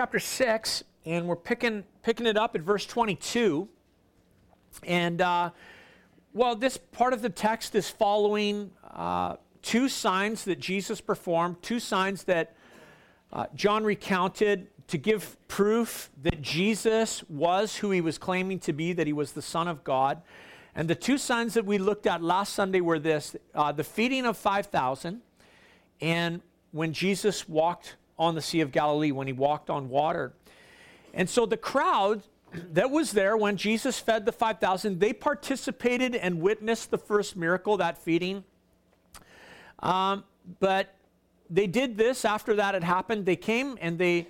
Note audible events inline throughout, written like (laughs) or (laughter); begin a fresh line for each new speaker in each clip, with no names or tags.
chapter 6, and we're picking, picking it up at verse 22. And, uh, well, this part of the text is following uh, two signs that Jesus performed, two signs that uh, John recounted to give proof that Jesus was who he was claiming to be, that he was the Son of God. And the two signs that we looked at last Sunday were this uh, the feeding of 5,000, and when Jesus walked on the Sea of Galilee, when he walked on water. And so the crowd that was there when Jesus fed the 5,000, they participated and witnessed the first miracle, that feeding. Um, but they did this after that had happened. They came and they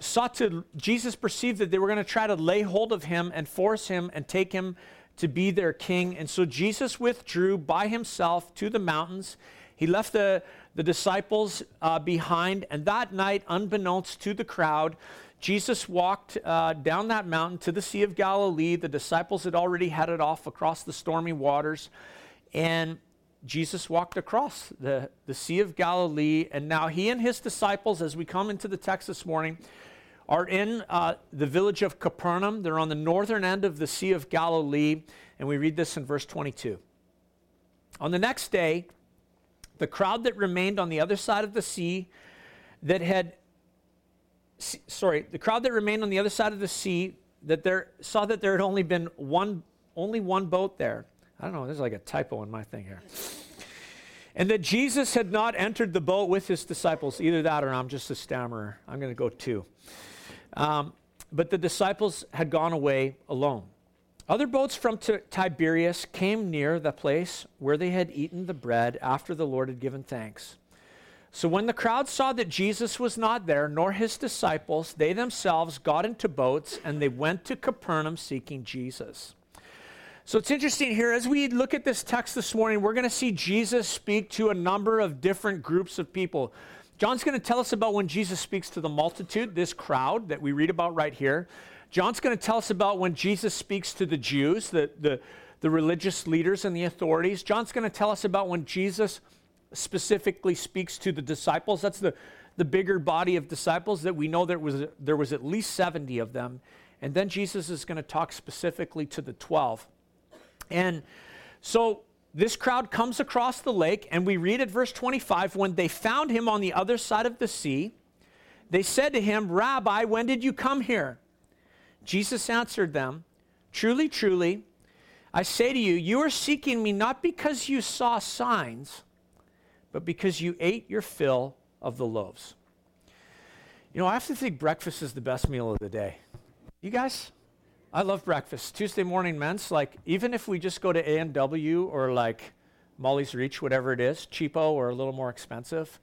sought to, Jesus perceived that they were going to try to lay hold of him and force him and take him to be their king. And so Jesus withdrew by himself to the mountains. He left the, the disciples uh, behind, and that night, unbeknownst to the crowd, Jesus walked uh, down that mountain to the Sea of Galilee. The disciples had already headed off across the stormy waters, and Jesus walked across the, the Sea of Galilee. And now he and his disciples, as we come into the text this morning, are in uh, the village of Capernaum. They're on the northern end of the Sea of Galilee, and we read this in verse 22. On the next day, the crowd that remained on the other side of the sea that had sorry the crowd that remained on the other side of the sea that there saw that there had only been one only one boat there. I don't know there's like a typo in my thing here. And that jesus had not entered the boat with his disciples either that or i'm just a stammerer. I'm going to go two. Um, but the disciples had gone away alone other boats from T- Tiberias came near the place where they had eaten the bread after the Lord had given thanks. So when the crowd saw that Jesus was not there, nor his disciples, they themselves got into boats and they went to Capernaum seeking Jesus. So it's interesting here, as we look at this text this morning, we're going to see Jesus speak to a number of different groups of people. John's going to tell us about when Jesus speaks to the multitude, this crowd that we read about right here. John's going to tell us about when Jesus speaks to the Jews, the, the, the religious leaders and the authorities. John's going to tell us about when Jesus specifically speaks to the disciples. That's the, the bigger body of disciples that we know there was, there was at least 70 of them. And then Jesus is going to talk specifically to the 12. And so this crowd comes across the lake, and we read at verse 25 when they found him on the other side of the sea, they said to him, Rabbi, when did you come here? Jesus answered them, Truly, truly, I say to you, you are seeking me not because you saw signs, but because you ate your fill of the loaves. You know, I have to think breakfast is the best meal of the day. You guys? I love breakfast. Tuesday morning men's, like, even if we just go to A&W or like Molly's Reach, whatever it is, cheapo or a little more expensive,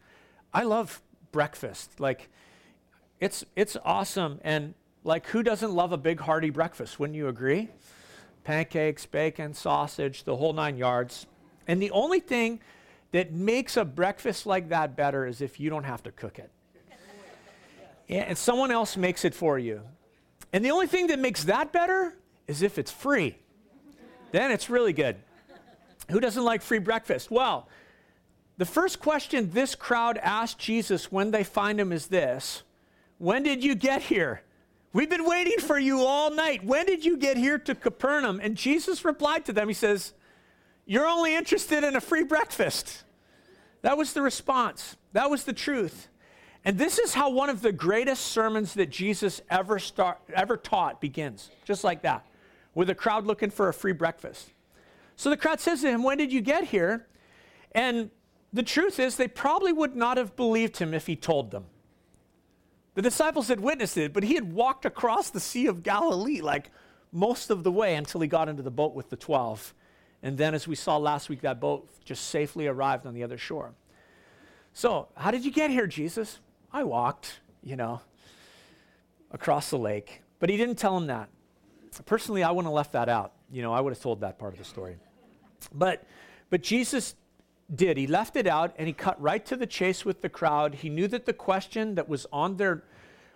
I love breakfast. Like, it's, it's awesome. And like, who doesn't love a big hearty breakfast? Wouldn't you agree? Pancakes, bacon, sausage, the whole nine yards. And the only thing that makes a breakfast like that better is if you don't have to cook it. And someone else makes it for you. And the only thing that makes that better is if it's free. Then it's really good. Who doesn't like free breakfast? Well, the first question this crowd asked Jesus when they find him is this When did you get here? We've been waiting for you all night. When did you get here to Capernaum? And Jesus replied to them, He says, You're only interested in a free breakfast. That was the response. That was the truth. And this is how one of the greatest sermons that Jesus ever, start, ever taught begins, just like that, with a crowd looking for a free breakfast. So the crowd says to him, When did you get here? And the truth is, they probably would not have believed him if he told them. The disciples had witnessed it, but he had walked across the Sea of Galilee like most of the way until he got into the boat with the 12. And then, as we saw last week, that boat just safely arrived on the other shore. So, how did you get here, Jesus? I walked, you know, across the lake. But he didn't tell him that. Personally, I wouldn't have left that out. You know, I would have told that part of the story. But, but Jesus did. He left it out and he cut right to the chase with the crowd. He knew that the question that was on their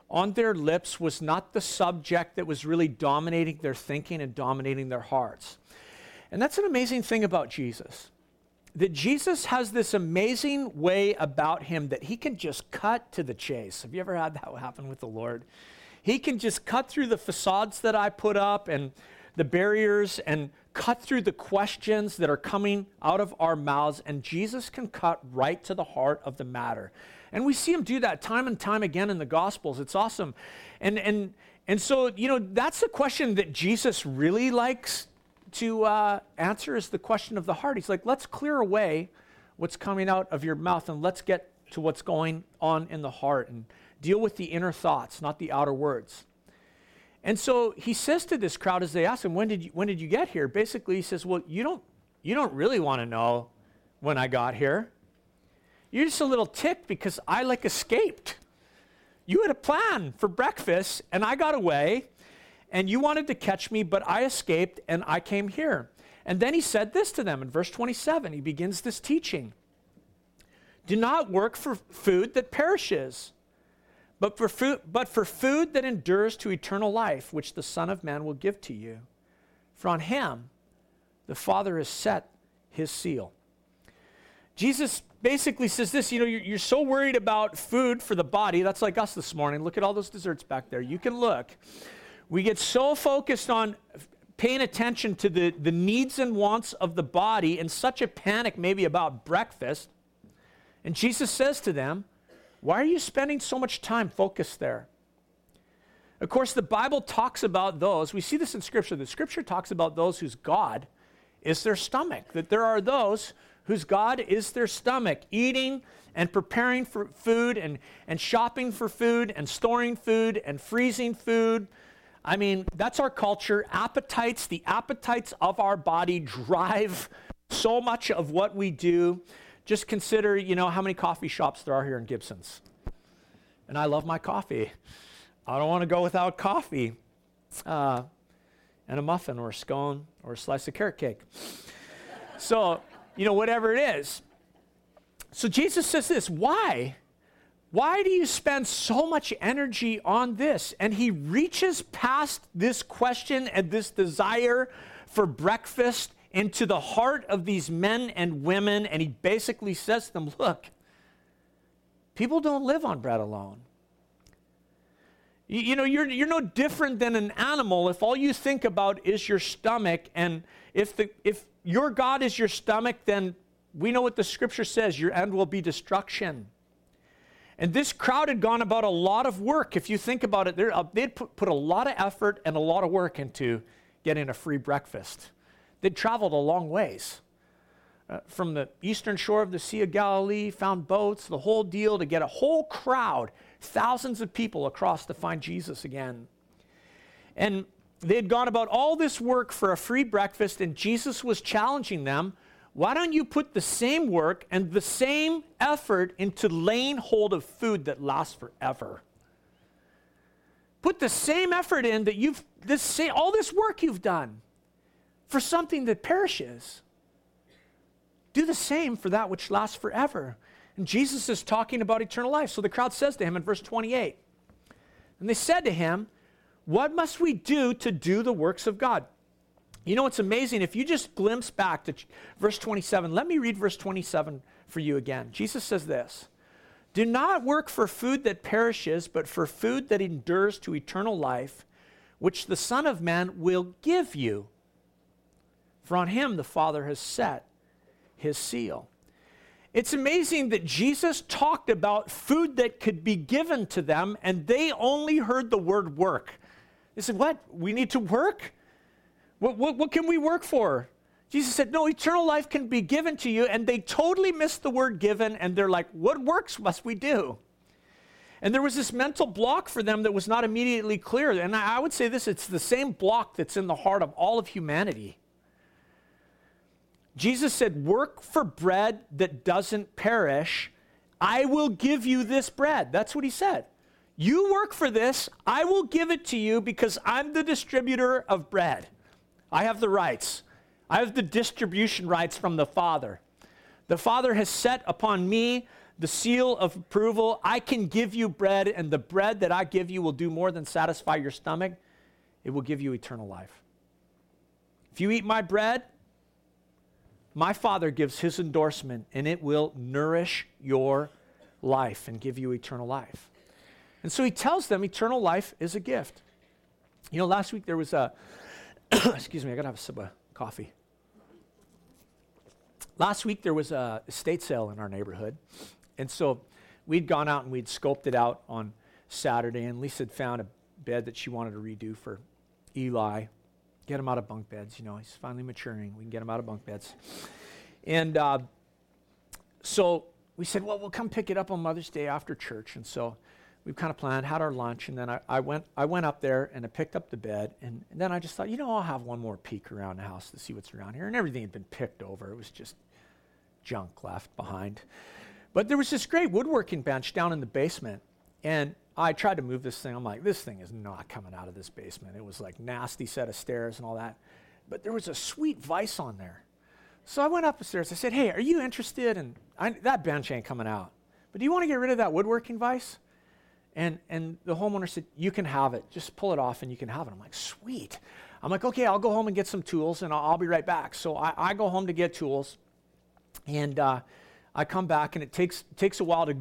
on their lips was not the subject that was really dominating their thinking and dominating their hearts. And that's an amazing thing about Jesus. that Jesus has this amazing way about him that he can just cut to the chase. Have you ever had that happen with the Lord? He can just cut through the facades that I put up and the barriers and cut through the questions that are coming out of our mouths, and Jesus can cut right to the heart of the matter. And we see him do that time and time again in the Gospels. It's awesome. And, and, and so, you know, that's the question that Jesus really likes to uh, answer is the question of the heart. He's like, let's clear away what's coming out of your mouth and let's get to what's going on in the heart and deal with the inner thoughts, not the outer words. And so he says to this crowd as they ask him, when did you, when did you get here? Basically, he says, well, you don't, you don't really want to know when I got here. You're just a little ticked because I like escaped. You had a plan for breakfast and I got away and you wanted to catch me, but I escaped and I came here. And then he said this to them in verse 27. He begins this teaching Do not work for food that perishes, but for, food, but for food that endures to eternal life, which the Son of Man will give to you. For on him the Father has set his seal. Jesus basically says this you know, you're, you're, so worried about food for the body. That's like us this morning. Look at all those desserts back there. You can look. We get so focused on paying attention to the, the needs and wants of the body in such a panic maybe about breakfast. And Jesus says to them, Why are you spending so much time focused there? Of course, the Bible talks about those, we see this in Scripture. The Scripture talks about those whose God is their stomach, that there are those whose God is their stomach, eating and preparing for food and, and shopping for food and storing food and freezing food I mean, that's our culture. Appetites, the appetites of our body drive so much of what we do. Just consider, you know, how many coffee shops there are here in Gibsons. And I love my coffee. I don't want to go without coffee uh, and a muffin or a scone or a slice of carrot cake. so, you know, whatever it is. So Jesus says this why? Why do you spend so much energy on this? And he reaches past this question and this desire for breakfast into the heart of these men and women, and he basically says to them, Look, people don't live on bread alone. You, you know, you're, you're no different than an animal if all you think about is your stomach. And if, the, if your God is your stomach, then we know what the scripture says your end will be destruction. And this crowd had gone about a lot of work. If you think about it, they'd put, put a lot of effort and a lot of work into getting a free breakfast. They'd traveled a long ways. Uh, from the eastern shore of the Sea of Galilee, found boats, the whole deal to get a whole crowd, thousands of people across to find Jesus again. And they had gone about all this work for a free breakfast, and Jesus was challenging them why don't you put the same work and the same effort into laying hold of food that lasts forever? Put the same effort in that you've this all this work you've done for something that perishes. Do the same for that which lasts forever. And Jesus is talking about eternal life. So the crowd says to him in verse 28, and they said to him, What must we do to do the works of God? You know, it's amazing. If you just glimpse back to verse 27, let me read verse 27 for you again. Jesus says this Do not work for food that perishes, but for food that endures to eternal life, which the Son of Man will give you. For on him the Father has set his seal. It's amazing that Jesus talked about food that could be given to them, and they only heard the word work. They said, What? We need to work? What, what, what can we work for? Jesus said, No, eternal life can be given to you. And they totally missed the word given, and they're like, What works must we do? And there was this mental block for them that was not immediately clear. And I would say this it's the same block that's in the heart of all of humanity. Jesus said, Work for bread that doesn't perish. I will give you this bread. That's what he said. You work for this, I will give it to you because I'm the distributor of bread. I have the rights. I have the distribution rights from the Father. The Father has set upon me the seal of approval. I can give you bread, and the bread that I give you will do more than satisfy your stomach, it will give you eternal life. If you eat my bread, my Father gives his endorsement, and it will nourish your life and give you eternal life. And so he tells them eternal life is a gift. You know, last week there was a, (coughs) excuse me, I gotta have a sip of coffee. Last week there was a estate sale in our neighborhood. And so we'd gone out and we'd scoped it out on Saturday, and Lisa had found a bed that she wanted to redo for Eli. Get him out of bunk beds, you know, he's finally maturing. We can get him out of bunk beds. And uh, so we said, well, we'll come pick it up on Mother's Day after church. And so we kind of planned, had our lunch, and then I, I, went, I went up there and I picked up the bed. And, and then I just thought, you know, I'll have one more peek around the house to see what's around here. And everything had been picked over. It was just junk left behind. But there was this great woodworking bench down in the basement. And I tried to move this thing. I'm like, this thing is not coming out of this basement. It was like nasty set of stairs and all that. But there was a sweet vice on there. So I went up the stairs. I said, hey, are you interested? And that bench ain't coming out. But do you want to get rid of that woodworking vice? And, and the homeowner said, you can have it. Just pull it off and you can have it. I'm like, sweet. I'm like, okay, I'll go home and get some tools and I'll, I'll be right back. So I, I, go home to get tools. And uh, I come back and it takes, takes a while to,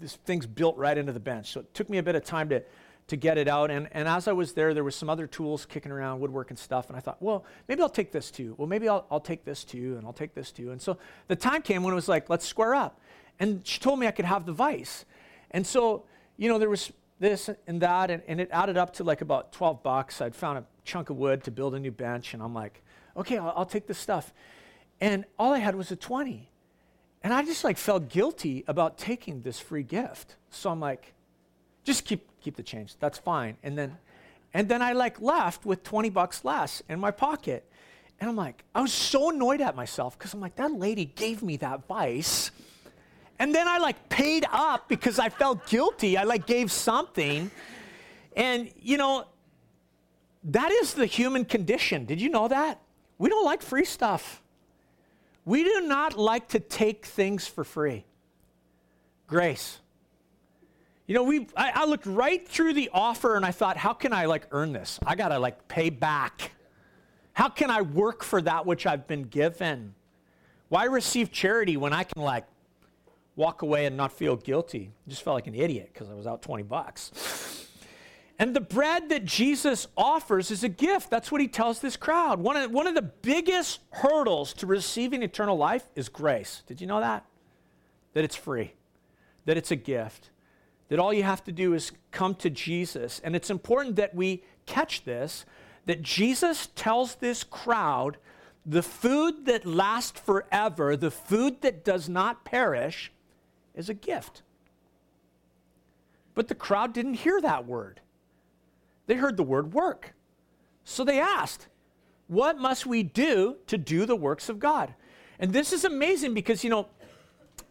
this thing's built right into the bench. So it took me a bit of time to, to get it out. And, and as I was there, there was some other tools kicking around, woodwork and stuff. And I thought, well, maybe I'll take this too. Well, maybe I'll, I'll take this too, and I'll take this too. And so the time came when it was like, let's square up. And she told me I could have the vice. And so, you know, there was this and that, and, and it added up to like about 12 bucks. I'd found a chunk of wood to build a new bench, and I'm like, okay, I'll, I'll take this stuff. And all I had was a 20. And I just like felt guilty about taking this free gift. So I'm like, just keep keep the change. That's fine. And then and then I like left with 20 bucks less in my pocket. And I'm like, I was so annoyed at myself because I'm like, that lady gave me that vice. And then I like paid up because I felt guilty. I like gave something. And you know, that is the human condition. Did you know that? We don't like free stuff. We do not like to take things for free. Grace. You know, we I, I, looked right through the offer and I thought, how can I like earn this? I gotta like pay back. How can I work for that which I've been given? Why receive charity when I can like walk away and not feel guilty? I just felt like an idiot because I was out 20 bucks. And the bread that Jesus offers is a gift. That's what he tells this crowd. One of, one of the biggest hurdles to receiving eternal life is grace. Did you know that? That it's free, that it's a gift, that all you have to do is come to Jesus. And it's important that we catch this that Jesus tells this crowd the food that lasts forever, the food that does not perish, is a gift. But the crowd didn't hear that word. They heard the word work. So they asked, What must we do to do the works of God? And this is amazing because, you know,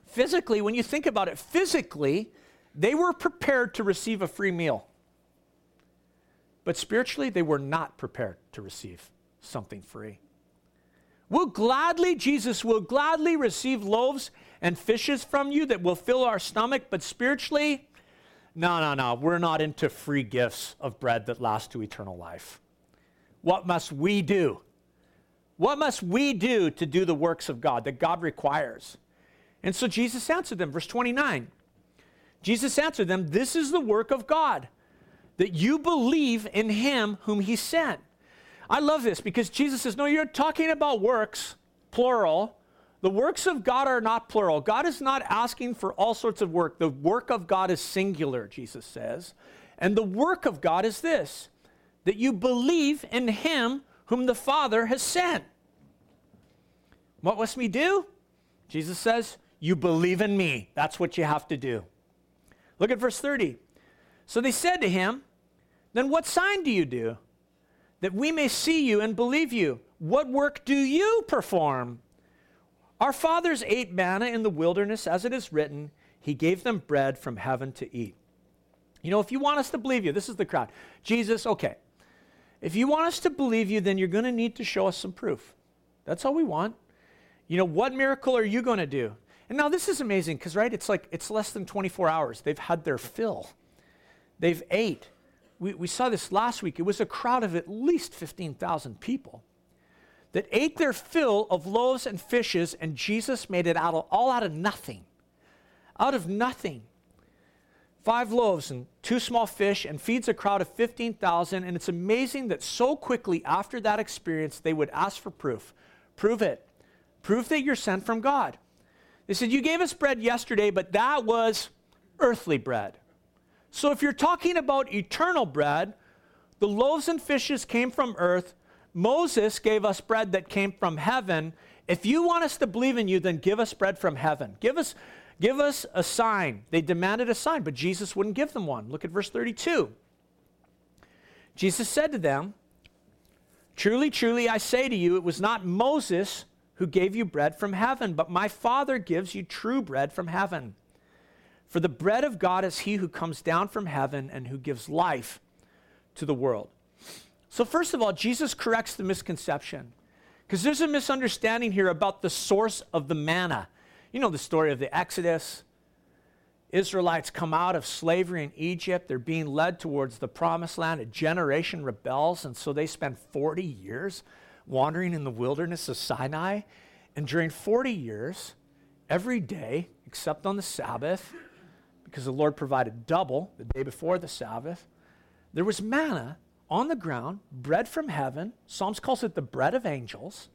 physically, when you think about it, physically, they were prepared to receive a free meal. But spiritually, they were not prepared to receive something free. We'll gladly, Jesus will gladly receive loaves and fishes from you that will fill our stomach, but spiritually, no, no, no. We're not into free gifts of bread that last to eternal life. What must we do? What must we do to do the works of God that God requires? And so Jesus answered them, verse 29. Jesus answered them, This is the work of God, that you believe in him whom he sent. I love this because Jesus says, No, you're talking about works, plural, the works of God are not plural. God is not asking for all sorts of work. The work of God is singular, Jesus says. And the work of God is this that you believe in him whom the Father has sent. What must we do? Jesus says, You believe in me. That's what you have to do. Look at verse 30. So they said to him, Then what sign do you do? That we may see you and believe you. What work do you perform? Our fathers ate manna in the wilderness, as it is written, He gave them bread from heaven to eat. You know, if you want us to believe you, this is the crowd. Jesus, okay. If you want us to believe you, then you're going to need to show us some proof. That's all we want. You know, what miracle are you going to do? And now this is amazing because, right, it's like it's less than 24 hours. They've had their fill, they've ate. We, we saw this last week. It was a crowd of at least 15,000 people that ate their fill of loaves and fishes, and Jesus made it out of, all out of nothing. Out of nothing. Five loaves and two small fish, and feeds a crowd of 15,000. And it's amazing that so quickly after that experience, they would ask for proof. Prove it. Prove that you're sent from God. They said, You gave us bread yesterday, but that was earthly bread. So if you're talking about eternal bread, the loaves and fishes came from earth. Moses gave us bread that came from heaven. If you want us to believe in you, then give us bread from heaven. Give us, give us a sign. They demanded a sign, but Jesus wouldn't give them one. Look at verse 32. Jesus said to them, Truly, truly, I say to you, it was not Moses who gave you bread from heaven, but my Father gives you true bread from heaven. For the bread of God is he who comes down from heaven and who gives life to the world. So, first of all, Jesus corrects the misconception because there's a misunderstanding here about the source of the manna. You know the story of the Exodus. Israelites come out of slavery in Egypt. They're being led towards the promised land. A generation rebels, and so they spend 40 years wandering in the wilderness of Sinai. And during 40 years, every day, except on the Sabbath, because the Lord provided double the day before the Sabbath, there was manna on the ground, bread from heaven. Psalms calls it the bread of angels.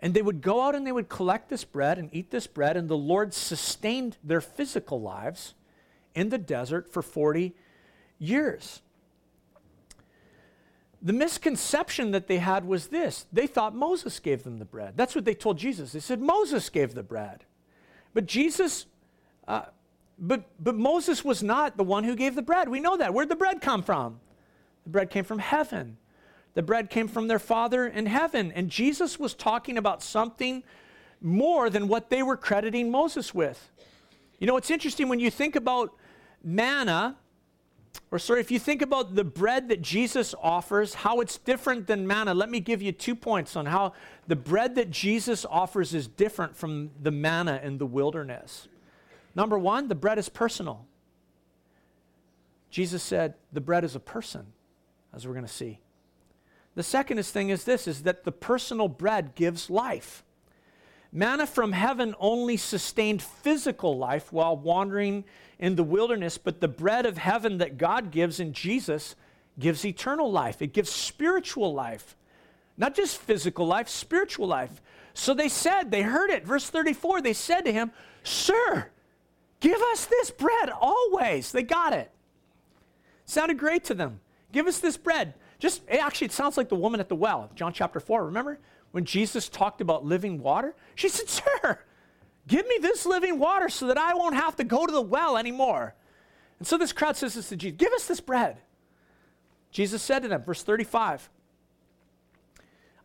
And they would go out and they would collect this bread and eat this bread, and the Lord sustained their physical lives in the desert for 40 years. The misconception that they had was this they thought Moses gave them the bread. That's what they told Jesus. They said Moses gave the bread. But Jesus, uh, but, but Moses was not the one who gave the bread. We know that. Where'd the bread come from? The bread came from heaven. The bread came from their Father in heaven. And Jesus was talking about something more than what they were crediting Moses with. You know, it's interesting when you think about manna, or sorry, if you think about the bread that Jesus offers, how it's different than manna, let me give you two points on how the bread that Jesus offers is different from the manna in the wilderness. Number one, the bread is personal. Jesus said the bread is a person as we're going to see. The second thing is this is that the personal bread gives life. Manna from heaven only sustained physical life while wandering in the wilderness, but the bread of heaven that God gives in Jesus gives eternal life. It gives spiritual life. Not just physical life, spiritual life. So they said, they heard it. Verse 34, they said to him, Sir, give us this bread always. They got it. Sounded great to them. Give us this bread. Just actually, it sounds like the woman at the well, John chapter 4. Remember when Jesus talked about living water? She (laughs) said, Sir, give me this living water so that I won't have to go to the well anymore. And so this crowd says this to Jesus Give us this bread. Jesus said to them, verse 35,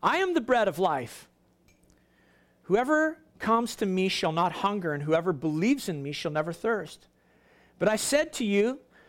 I am the bread of life. Whoever comes to me shall not hunger, and whoever believes in me shall never thirst. But I said to you,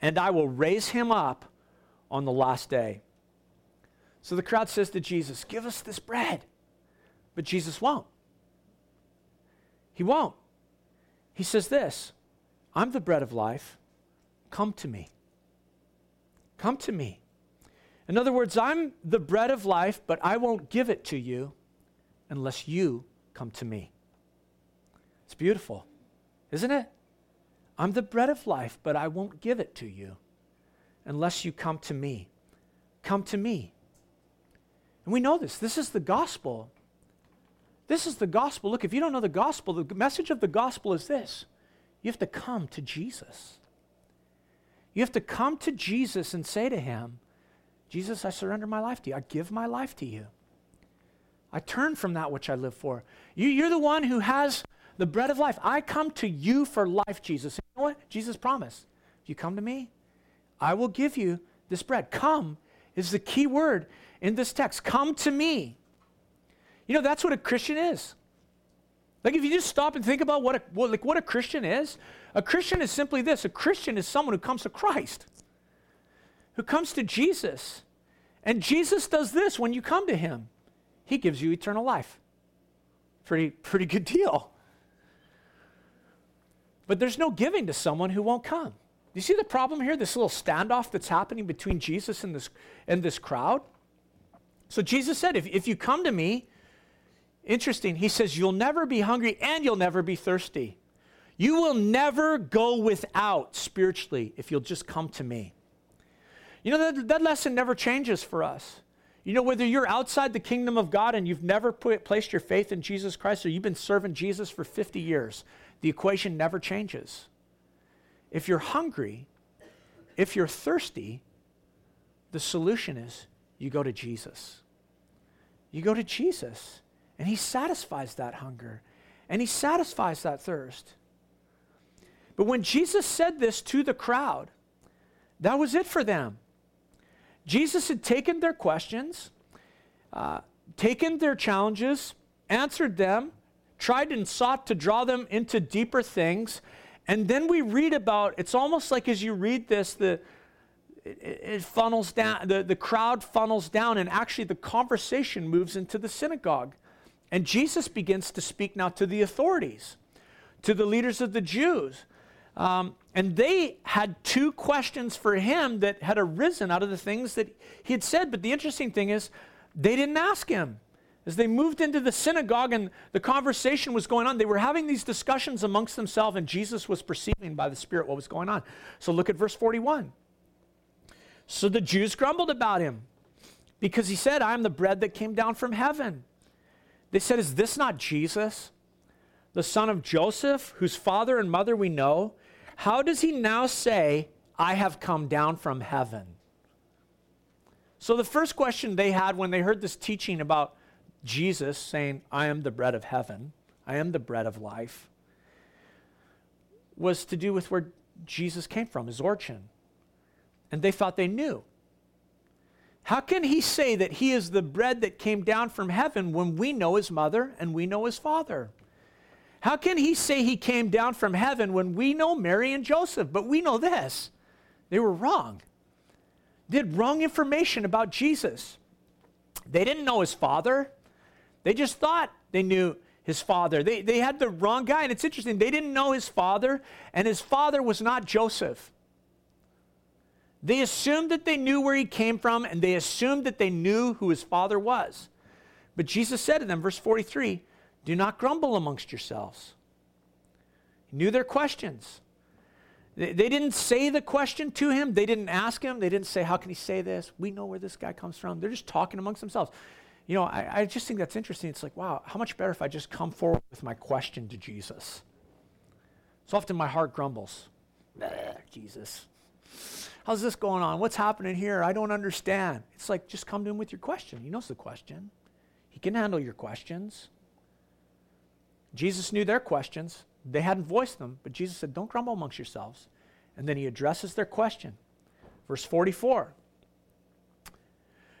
and I will raise him up on the last day. So the crowd says to Jesus, Give us this bread. But Jesus won't. He won't. He says this I'm the bread of life. Come to me. Come to me. In other words, I'm the bread of life, but I won't give it to you unless you come to me. It's beautiful, isn't it? I'm the bread of life, but I won't give it to you unless you come to me. Come to me. And we know this. This is the gospel. This is the gospel. Look, if you don't know the gospel, the message of the gospel is this you have to come to Jesus. You have to come to Jesus and say to him, Jesus, I surrender my life to you. I give my life to you. I turn from that which I live for. You, are the one who has the bread of life. I come to you for life, Jesus. You know what? Jesus promised. If you come to me, I will give you this bread. Come is the key word in this text. Come to me. You know, that's what a Christian is. Like if you just stop and think about what a, what, like what a Christian is, a Christian is simply this. A Christian is someone who comes to Christ, who comes to Jesus. And Jesus does this when you come to him. He gives you eternal life. Pretty, pretty good deal. But there's no giving to someone who won't come. You see the problem here? This little standoff that's happening between Jesus and this, and this crowd? So Jesus said, if, if you come to me, interesting, he says, you'll never be hungry and you'll never be thirsty. You will never go without spiritually if you'll just come to me. You know, that, that lesson never changes for us. You know, whether you're outside the kingdom of God and you've never put, placed your faith in Jesus Christ or you've been serving Jesus for 50 years, the equation never changes. If you're hungry, if you're thirsty, the solution is you go to Jesus. You go to Jesus, and He satisfies that hunger, and He satisfies that thirst. But when Jesus said this to the crowd, that was it for them. Jesus had taken their questions, uh, taken their challenges, answered them, tried and sought to draw them into deeper things. And then we read about it's almost like as you read this, the it, it funnels down, the, the crowd funnels down, and actually the conversation moves into the synagogue. And Jesus begins to speak now to the authorities, to the leaders of the Jews. Um, and they had two questions for him that had arisen out of the things that he had said. But the interesting thing is, they didn't ask him. As they moved into the synagogue and the conversation was going on, they were having these discussions amongst themselves, and Jesus was perceiving by the Spirit what was going on. So look at verse 41. So the Jews grumbled about him because he said, I am the bread that came down from heaven. They said, Is this not Jesus, the son of Joseph, whose father and mother we know? How does he now say, I have come down from heaven? So the first question they had when they heard this teaching about Jesus saying, I am the bread of heaven, I am the bread of life, was to do with where Jesus came from, his origin. And they thought they knew. How can he say that he is the bread that came down from heaven when we know his mother and we know his father? How can he say he came down from heaven when we know Mary and Joseph? But we know this they were wrong. They had wrong information about Jesus. They didn't know his father, they just thought they knew his father. They, they had the wrong guy. And it's interesting, they didn't know his father, and his father was not Joseph. They assumed that they knew where he came from, and they assumed that they knew who his father was. But Jesus said to them, verse 43, Do not grumble amongst yourselves. He knew their questions. They, they didn't say the question to him. They didn't ask him. They didn't say, How can he say this? We know where this guy comes from. They're just talking amongst themselves you know, I, I just think that's interesting. It's like, wow, how much better if I just come forward with my question to Jesus? So often my heart grumbles. Jesus. How's this going on? What's happening here? I don't understand. It's like, just come to him with your question. He knows the question, he can handle your questions. Jesus knew their questions. They hadn't voiced them, but Jesus said, Don't grumble amongst yourselves. And then he addresses their question. Verse 44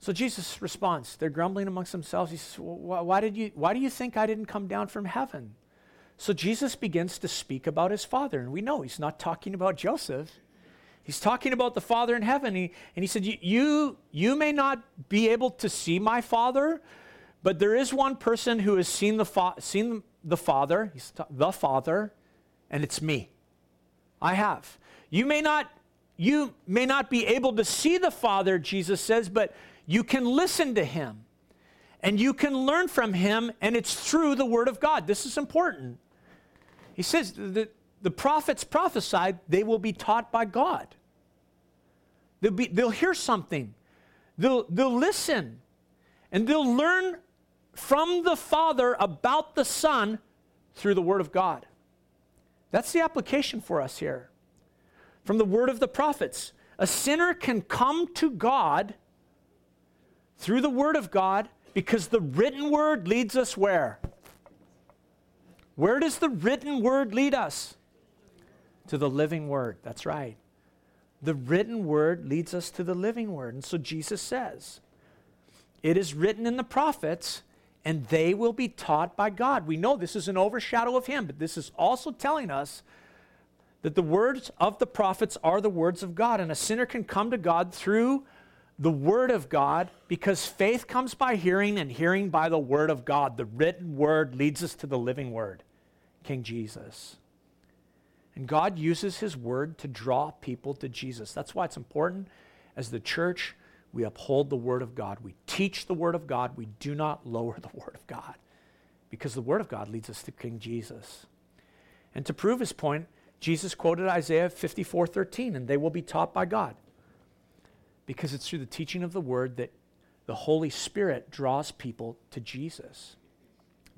So Jesus responds. They're grumbling amongst themselves. He says, why, did you, why do you think I didn't come down from heaven? So Jesus begins to speak about his father. And we know he's not talking about Joseph. He's talking about the Father in heaven. He, and he said, you, you may not be able to see my Father, but there is one person who has seen the, fa- seen the Father, he's the Father, and it's me. I have. You may not you may not be able to see the Father, Jesus says, but you can listen to him and you can learn from him, and it's through the Word of God. This is important. He says that the prophets prophesied, they will be taught by God. They'll, be, they'll hear something, they'll, they'll listen, and they'll learn from the Father about the Son through the Word of God. That's the application for us here. From the Word of the prophets, a sinner can come to God through the Word of God because the written Word leads us where? Where does the written Word lead us? To the living Word. That's right. The written Word leads us to the living Word. And so Jesus says, It is written in the prophets and they will be taught by God. We know this is an overshadow of Him, but this is also telling us that the words of the prophets are the words of God, and a sinner can come to God through the Word of God because faith comes by hearing, and hearing by the Word of God. The written Word leads us to the living Word, King Jesus. And God uses His Word to draw people to Jesus. That's why it's important as the church we uphold the Word of God. We teach the Word of God. We do not lower the Word of God because the Word of God leads us to King Jesus. And to prove his point, Jesus quoted Isaiah 54 13, and they will be taught by God because it's through the teaching of the Word that the Holy Spirit draws people to Jesus.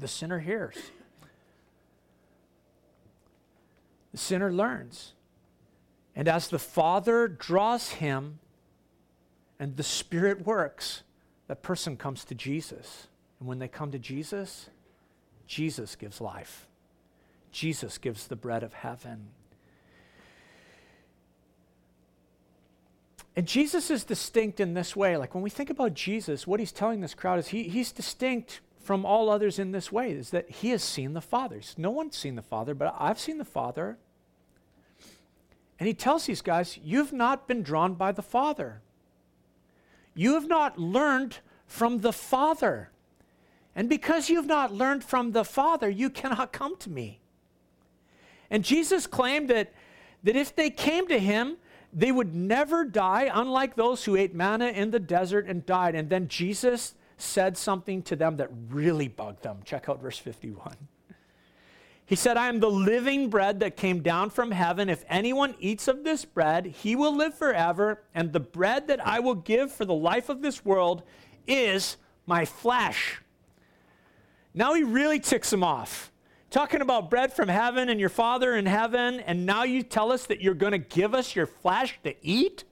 The sinner hears, the sinner learns. And as the Father draws him and the Spirit works, that person comes to Jesus. And when they come to Jesus, Jesus gives life. Jesus gives the bread of heaven. And Jesus is distinct in this way. Like when we think about Jesus, what he's telling this crowd is he, he's distinct from all others in this way is that he has seen the Father. No one's seen the Father, but I've seen the Father. And he tells these guys, You've not been drawn by the Father. You have not learned from the Father. And because you've not learned from the Father, you cannot come to me. And Jesus claimed that, that if they came to him, they would never die, unlike those who ate manna in the desert and died. And then Jesus said something to them that really bugged them. Check out verse 51. He said, I am the living bread that came down from heaven. If anyone eats of this bread, he will live forever. And the bread that I will give for the life of this world is my flesh. Now he really ticks him off. Talking about bread from heaven and your Father in heaven, and now you tell us that you're going to give us your flesh to eat?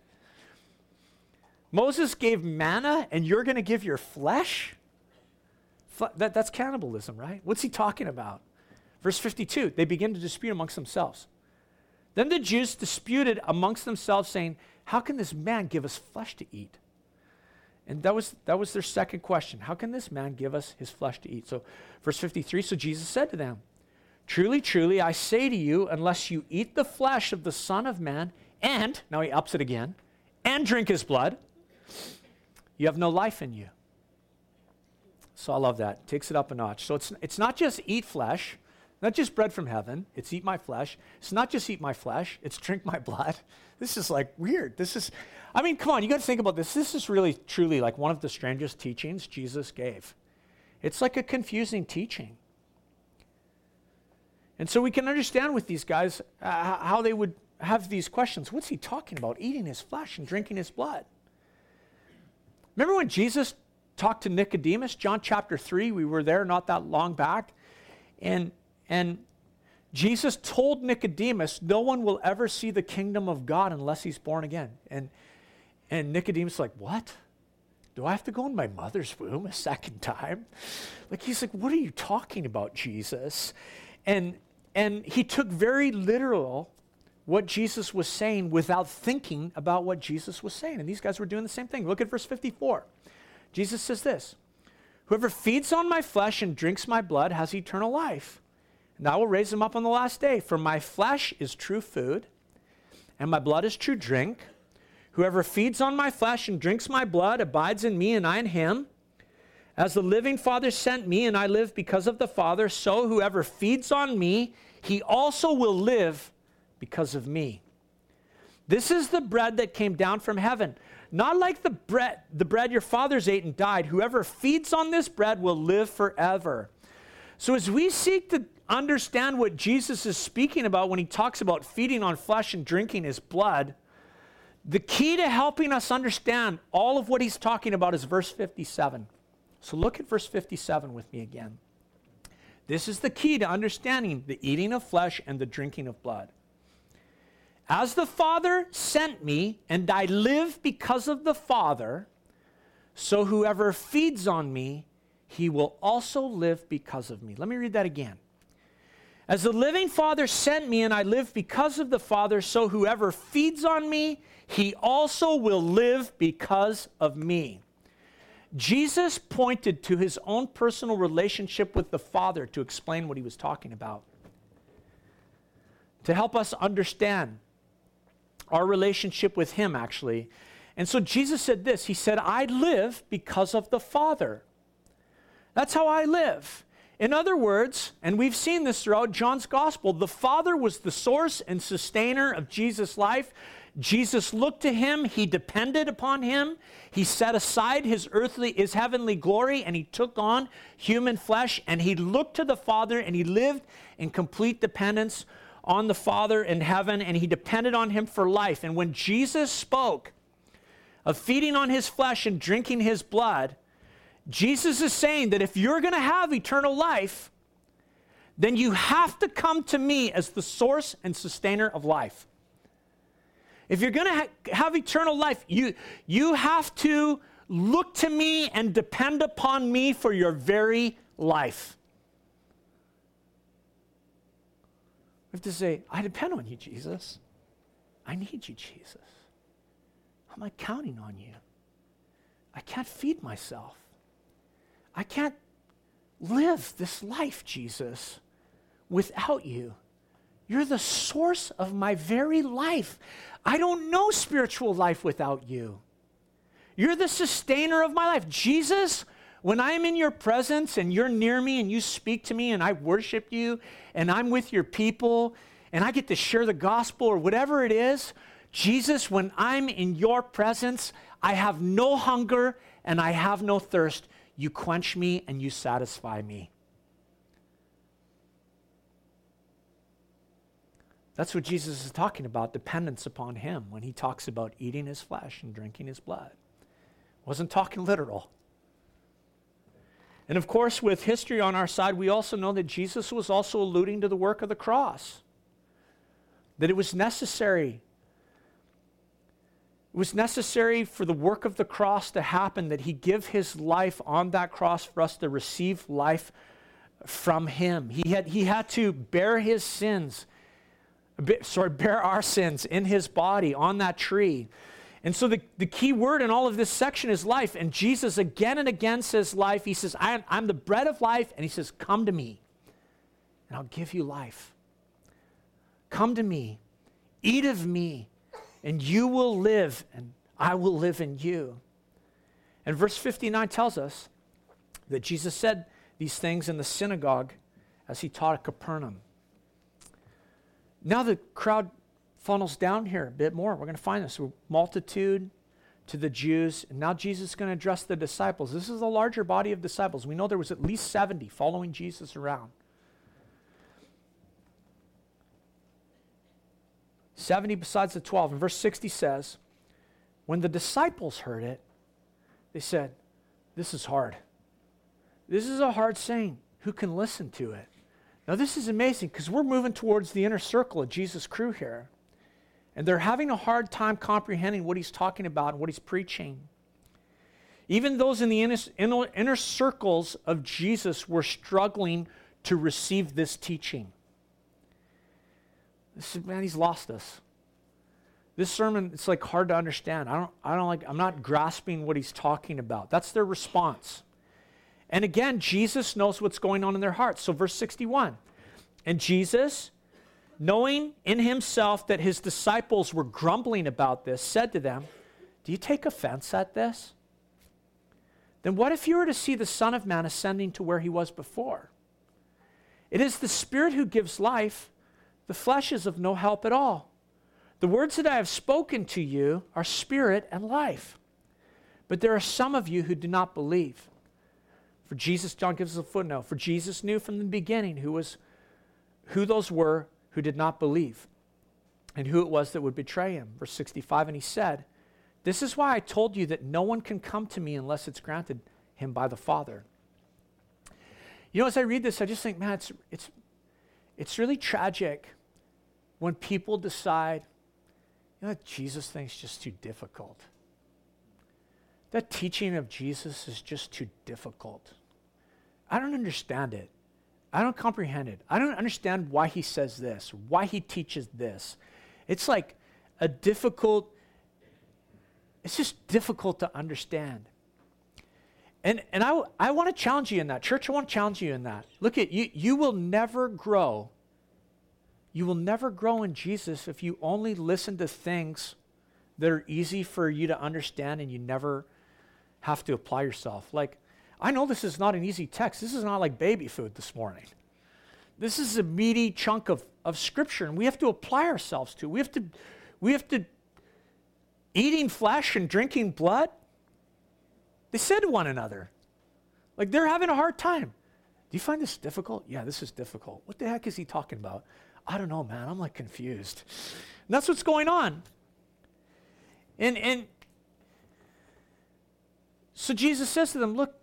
Moses gave manna, and you're going to give your flesh? That, that's cannibalism, right? What's he talking about? Verse 52 they begin to dispute amongst themselves. Then the Jews disputed amongst themselves, saying, How can this man give us flesh to eat? And that was, that was their second question. How can this man give us his flesh to eat? So, verse 53 So Jesus said to them, Truly, truly, I say to you, unless you eat the flesh of the Son of Man, and, now he ups it again, and drink his blood, you have no life in you. So I love that. Takes it up a notch. So it's, it's not just eat flesh, not just bread from heaven, it's eat my flesh. It's not just eat my flesh, it's drink my blood. (laughs) This is like weird. This is, I mean, come on, you got to think about this. This is really, truly like one of the strangest teachings Jesus gave. It's like a confusing teaching. And so we can understand with these guys uh, how they would have these questions. What's he talking about? Eating his flesh and drinking his blood. Remember when Jesus talked to Nicodemus, John chapter 3? We were there not that long back. And and Jesus told Nicodemus, no one will ever see the kingdom of God unless he's born again. And, and Nicodemus like, what? Do I have to go in my mother's womb a second time? Like he's like, what are you talking about, Jesus? And and he took very literal what Jesus was saying without thinking about what Jesus was saying. And these guys were doing the same thing. Look at verse 54. Jesus says this Whoever feeds on my flesh and drinks my blood has eternal life and I will raise him up on the last day. For my flesh is true food, and my blood is true drink. Whoever feeds on my flesh and drinks my blood abides in me, and I in him. As the living Father sent me, and I live because of the Father, so whoever feeds on me, he also will live because of me. This is the bread that came down from heaven. Not like the bread, the bread your fathers ate and died. Whoever feeds on this bread will live forever. So as we seek to understand what Jesus is speaking about when he talks about feeding on flesh and drinking his blood, the key to helping us understand all of what he's talking about is verse 57. So look at verse 57 with me again. This is the key to understanding the eating of flesh and the drinking of blood. As the Father sent me, and I live because of the Father, so whoever feeds on me, he will also live because of me. Let me read that again. As the living Father sent me, and I live because of the Father, so whoever feeds on me, he also will live because of me. Jesus pointed to his own personal relationship with the Father to explain what he was talking about. To help us understand our relationship with him, actually. And so Jesus said this He said, I live because of the Father. That's how I live. In other words, and we've seen this throughout John's gospel, the Father was the source and sustainer of Jesus' life. Jesus looked to him, he depended upon him, he set aside his earthly, his heavenly glory, and he took on human flesh, and he looked to the Father and he lived in complete dependence on the Father in heaven, and he depended on him for life. And when Jesus spoke of feeding on his flesh and drinking his blood, Jesus is saying that if you're going to have eternal life, then you have to come to me as the source and sustainer of life. If you're going to ha- have eternal life, you, you have to look to me and depend upon me for your very life. We have to say, I depend on you, Jesus. I need you, Jesus. How am I counting on you? I can't feed myself. I can't live this life, Jesus, without you. You're the source of my very life. I don't know spiritual life without you. You're the sustainer of my life. Jesus, when I'm in your presence and you're near me and you speak to me and I worship you and I'm with your people and I get to share the gospel or whatever it is, Jesus, when I'm in your presence, I have no hunger and I have no thirst. You quench me and you satisfy me. That's what Jesus is talking about dependence upon him when he talks about eating his flesh and drinking his blood. Wasn't talking literal. And of course, with history on our side, we also know that Jesus was also alluding to the work of the cross. That it was necessary it was necessary for the work of the cross to happen, that he give his life on that cross for us to receive life from him. He had, he had to bear his sins, sorry, bear our sins in his body on that tree. And so the, the key word in all of this section is life. And Jesus again and again says life. He says, I am, I'm the bread of life. And he says, Come to me, and I'll give you life. Come to me, eat of me, and you will live, and I will live in you. And verse 59 tells us that Jesus said these things in the synagogue as he taught at Capernaum. Now the crowd funnels down here a bit more. We're going to find this multitude to the Jews. And now Jesus is going to address the disciples. This is a larger body of disciples. We know there was at least 70 following Jesus around. 70 besides the 12. And verse 60 says, When the disciples heard it, they said, This is hard. This is a hard saying. Who can listen to it? Now, this is amazing because we're moving towards the inner circle of Jesus' crew here. And they're having a hard time comprehending what he's talking about and what he's preaching. Even those in the inner, inner, circles of Jesus were struggling to receive this teaching. This is, man, he's lost us. This sermon, it's like hard to understand. I don't, I don't like, I'm not grasping what he's talking about. That's their response. And again, Jesus knows what's going on in their hearts. So, verse 61 And Jesus, knowing in himself that his disciples were grumbling about this, said to them, Do you take offense at this? Then what if you were to see the Son of Man ascending to where he was before? It is the Spirit who gives life, the flesh is of no help at all. The words that I have spoken to you are spirit and life. But there are some of you who do not believe. For Jesus, John gives us a footnote. For Jesus knew from the beginning who was who those were who did not believe and who it was that would betray him. Verse 65, and he said, This is why I told you that no one can come to me unless it's granted him by the Father. You know, as I read this, I just think, man, it's, it's, it's really tragic when people decide, you know, Jesus thing's just too difficult. That teaching of Jesus is just too difficult. I don't understand it. I don't comprehend it. I don't understand why he says this, why he teaches this. It's like a difficult, it's just difficult to understand. And, and I, I want to challenge you in that. Church, I want to challenge you in that. Look at you, you will never grow. You will never grow in Jesus if you only listen to things that are easy for you to understand and you never have to apply yourself. Like, I know this is not an easy text. This is not like baby food this morning. This is a meaty chunk of, of scripture, and we have to apply ourselves to. We have to, we have to, eating flesh and drinking blood, they said to one another, like they're having a hard time. Do you find this difficult? Yeah, this is difficult. What the heck is he talking about? I don't know, man. I'm like confused. And that's what's going on. And and so Jesus says to them, look,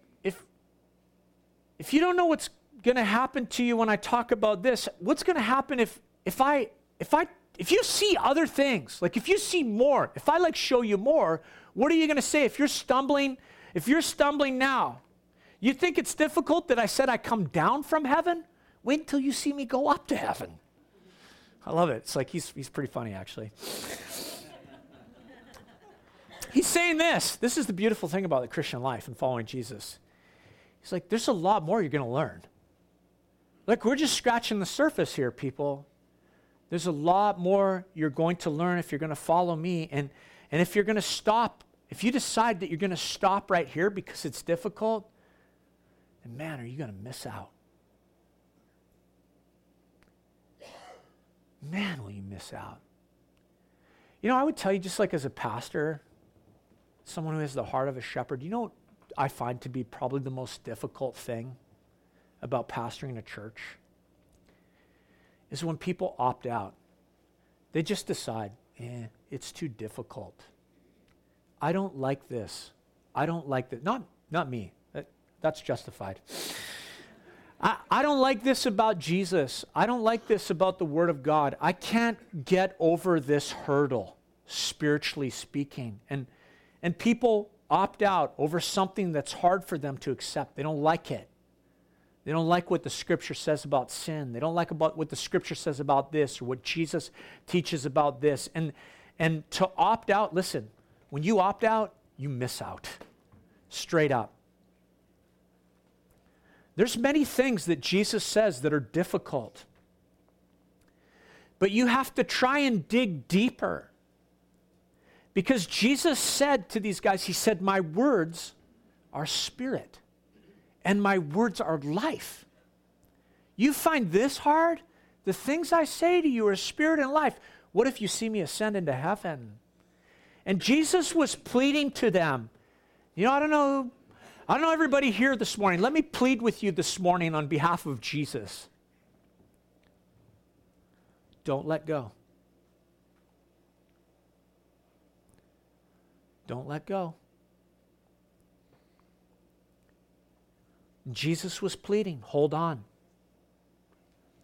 if you don't know what's going to happen to you when I talk about this, what's going to happen if if I if I if you see other things, like if you see more, if I like show you more, what are you going to say if you're stumbling if you're stumbling now, you think it's difficult that I said I come down from heaven? Wait until you see me go up to heaven. I love it. It's like he's, he's pretty funny, actually. (laughs) he's saying this. This is the beautiful thing about the Christian life and following Jesus. He's like, there's a lot more you're going to learn. Like, we're just scratching the surface here, people. There's a lot more you're going to learn if you're going to follow me. And, and if you're going to stop if you decide that you're going to stop right here because it's difficult, then man, are you going to miss out? Man, will you miss out? You know, I would tell you, just like as a pastor, someone who has the heart of a shepherd, you know I find to be probably the most difficult thing about pastoring a church? Is when people opt out. They just decide, eh, it's too difficult. I don't like this. I don't like that. Not, not me. That, that's justified. I, I don't like this about Jesus. I don't like this about the Word of God. I can't get over this hurdle, spiritually speaking. And, and people opt out over something that's hard for them to accept. They don't like it. They don't like what the scripture says about sin. They don't like about what the scripture says about this or what Jesus teaches about this. And and to opt out, listen, when you opt out, you miss out. Straight up. There's many things that Jesus says that are difficult. But you have to try and dig deeper. Because Jesus said to these guys, He said, My words are spirit, and my words are life. You find this hard? The things I say to you are spirit and life. What if you see me ascend into heaven? And Jesus was pleading to them. You know, I don't know. I don't know everybody here this morning. Let me plead with you this morning on behalf of Jesus. Don't let go. Don't let go. Jesus was pleading, hold on.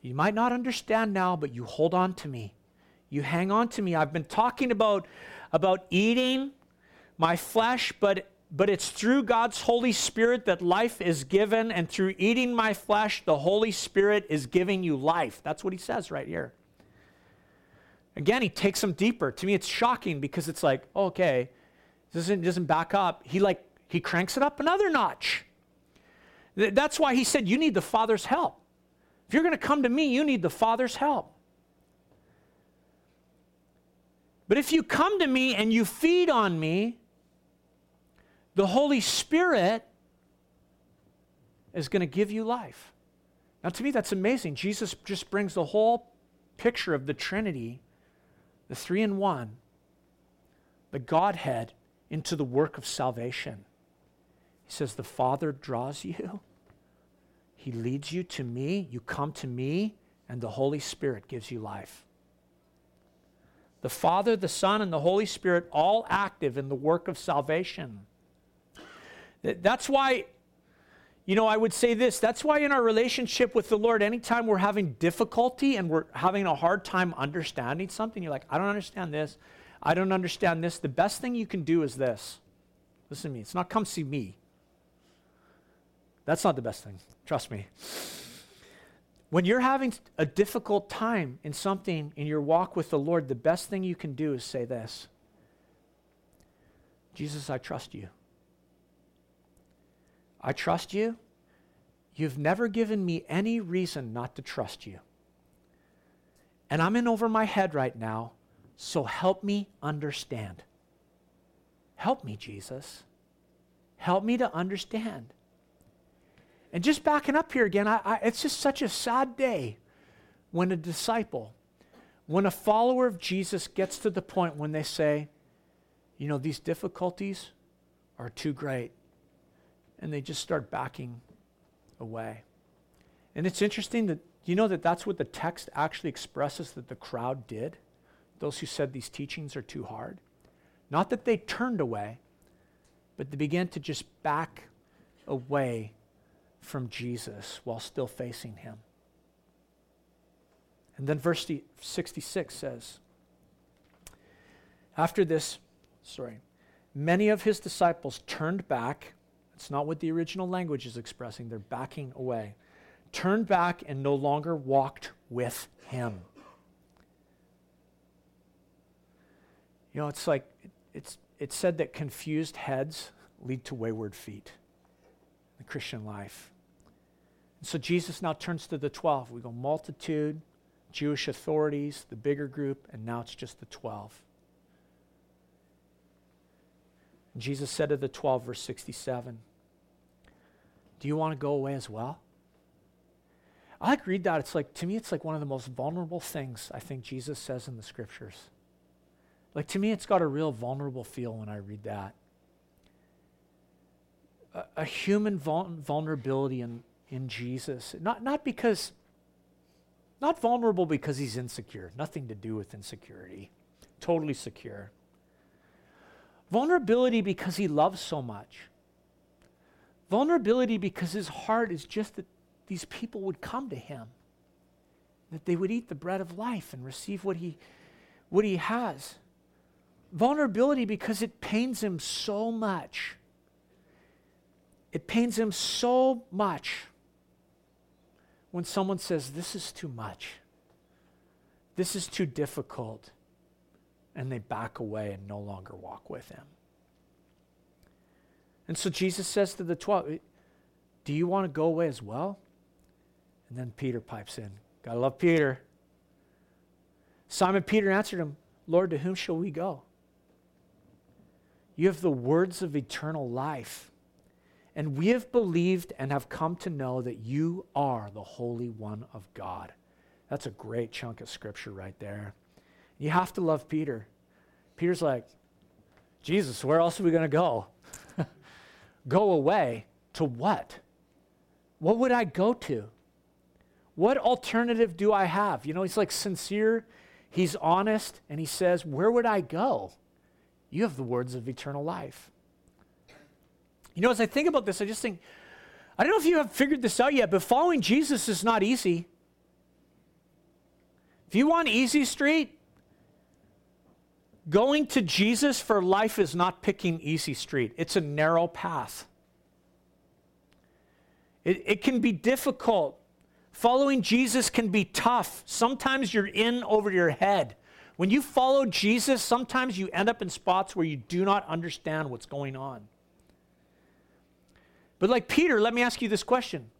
You might not understand now, but you hold on to me. You hang on to me. I've been talking about about eating my flesh, but but it's through God's Holy Spirit that life is given, and through eating my flesh, the Holy Spirit is giving you life. That's what he says right here. Again, he takes them deeper. To me, it's shocking because it's like, okay, doesn't, doesn't back up. He like he cranks it up another notch. That's why he said, You need the Father's help. If you're going to come to me, you need the Father's help. But if you come to me and you feed on me, the Holy Spirit is going to give you life. Now, to me, that's amazing. Jesus just brings the whole picture of the Trinity, the three in one, the Godhead, into the work of salvation. He says, The Father draws (laughs) you, He leads you to me, you come to me, and the Holy Spirit gives you life. The Father, the Son, and the Holy Spirit all active in the work of salvation. That's why, you know, I would say this that's why in our relationship with the Lord, anytime we're having difficulty and we're having a hard time understanding something, you're like, I don't understand this. I don't understand this. The best thing you can do is this. Listen to me. It's not come see me. That's not the best thing. Trust me. When you're having a difficult time in something in your walk with the Lord, the best thing you can do is say this Jesus, I trust you. I trust you. You've never given me any reason not to trust you. And I'm in over my head right now, so help me understand. Help me, Jesus. Help me to understand. And just backing up here again, I, I, it's just such a sad day when a disciple, when a follower of Jesus gets to the point when they say, you know, these difficulties are too great. And they just start backing away. And it's interesting that, you know, that that's what the text actually expresses that the crowd did? Those who said these teachings are too hard. Not that they turned away, but they began to just back away from Jesus while still facing him. And then verse 66 says, After this, sorry, many of his disciples turned back. It's not what the original language is expressing, they're backing away. Turned back and no longer walked with him. You know, it's like it's, it's said that confused heads lead to wayward feet in the Christian life. And so Jesus now turns to the 12. We go multitude, Jewish authorities, the bigger group, and now it's just the 12. And Jesus said to the 12, verse 67, Do you want to go away as well? I like read that. It's like, to me, it's like one of the most vulnerable things I think Jesus says in the scriptures. Like, to me, it's got a real vulnerable feel when I read that. A, a human vul- vulnerability and in Jesus. Not, not because, not vulnerable because he's insecure, nothing to do with insecurity, totally secure. Vulnerability because he loves so much. Vulnerability because his heart is just that these people would come to him, that they would eat the bread of life and receive what he, what he has. Vulnerability because it pains him so much. It pains him so much when someone says, This is too much, this is too difficult, and they back away and no longer walk with him. And so Jesus says to the 12, eh, Do you want to go away as well? And then Peter pipes in. Gotta love Peter. Simon Peter answered him, Lord, to whom shall we go? You have the words of eternal life. And we have believed and have come to know that you are the Holy One of God. That's a great chunk of scripture right there. You have to love Peter. Peter's like, Jesus, where else are we going to go? (laughs) go away to what? What would I go to? What alternative do I have? You know, he's like sincere, he's honest, and he says, Where would I go? You have the words of eternal life. You know, as I think about this, I just think, I don't know if you have figured this out yet, but following Jesus is not easy. If you want easy street, going to Jesus for life is not picking easy street, it's a narrow path. It, it can be difficult. Following Jesus can be tough. Sometimes you're in over your head. When you follow Jesus, sometimes you end up in spots where you do not understand what's going on. But like Peter, let me ask you this question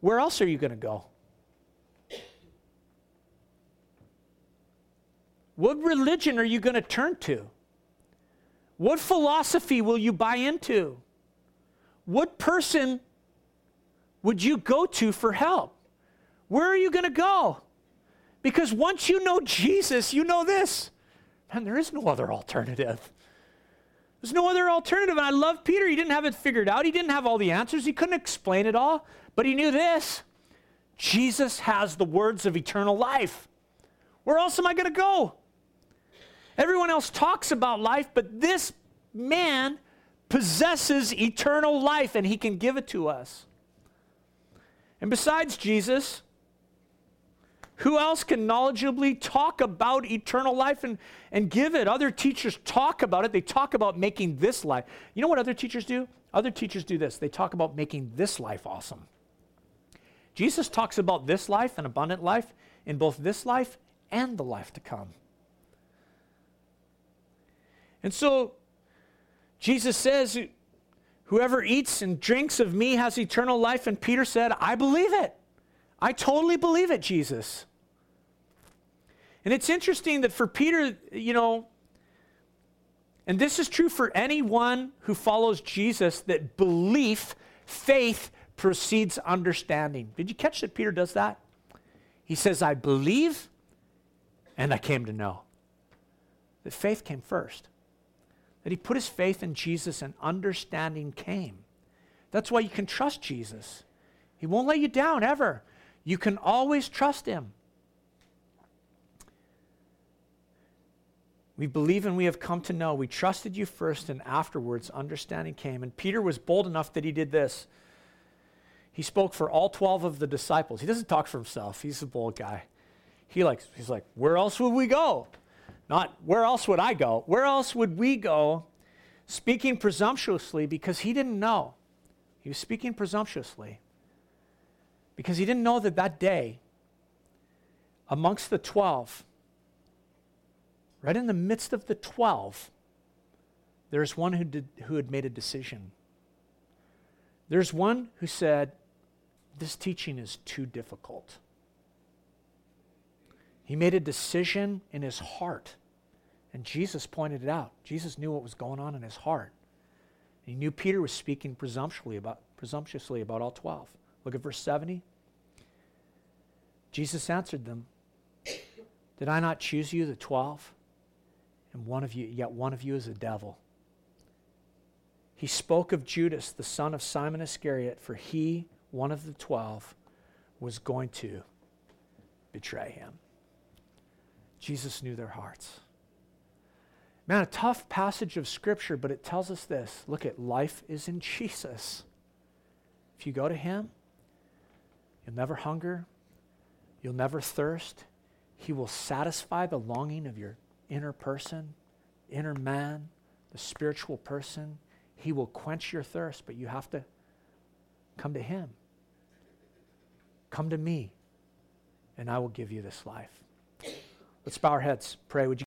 Where else are you going to go? What religion are you going to turn to? What philosophy will you buy into? What person would you go to for help? Where are you going to go? Because once you know Jesus, you know this. And there is no other alternative. There's no other alternative. And I love Peter. He didn't have it figured out, he didn't have all the answers, he couldn't explain it all, but he knew this Jesus has the words of eternal life. Where else am I going to go? Everyone else talks about life, but this man possesses eternal life and he can give it to us. And besides Jesus, who else can knowledgeably talk about eternal life and, and give it? Other teachers talk about it. They talk about making this life. You know what other teachers do? Other teachers do this. They talk about making this life awesome. Jesus talks about this life, an abundant life, in both this life and the life to come. And so Jesus says, Whoever eats and drinks of me has eternal life. And Peter said, I believe it. I totally believe it, Jesus. And it's interesting that for Peter, you know, and this is true for anyone who follows Jesus, that belief, faith, precedes understanding. Did you catch that Peter does that? He says, I believe and I came to know. That faith came first. That he put his faith in Jesus and understanding came. That's why you can trust Jesus. He won't let you down ever. You can always trust him. We believe and we have come to know. We trusted you first, and afterwards, understanding came. And Peter was bold enough that he did this. He spoke for all 12 of the disciples. He doesn't talk for himself, he's a bold guy. He likes, he's like, Where else would we go? Not where else would I go? Where else would we go? Speaking presumptuously because he didn't know. He was speaking presumptuously because he didn't know that that day, amongst the 12, right in the midst of the 12, there's one who, did, who had made a decision. There's one who said, This teaching is too difficult. He made a decision in his heart, and Jesus pointed it out. Jesus knew what was going on in his heart. He knew Peter was speaking presumptuously about, presumptuously about all 12. Look at verse 70. Jesus answered them, Did I not choose you, the 12? And one of you, yet one of you is a devil. He spoke of Judas, the son of Simon Iscariot, for he, one of the 12, was going to betray him. Jesus knew their hearts. Man, a tough passage of Scripture, but it tells us this look at life is in Jesus. If you go to Him, you'll never hunger, you'll never thirst. He will satisfy the longing of your inner person, inner man, the spiritual person. He will quench your thirst, but you have to come to Him. Come to me, and I will give you this life. Let's bow our heads. Pray. Would you?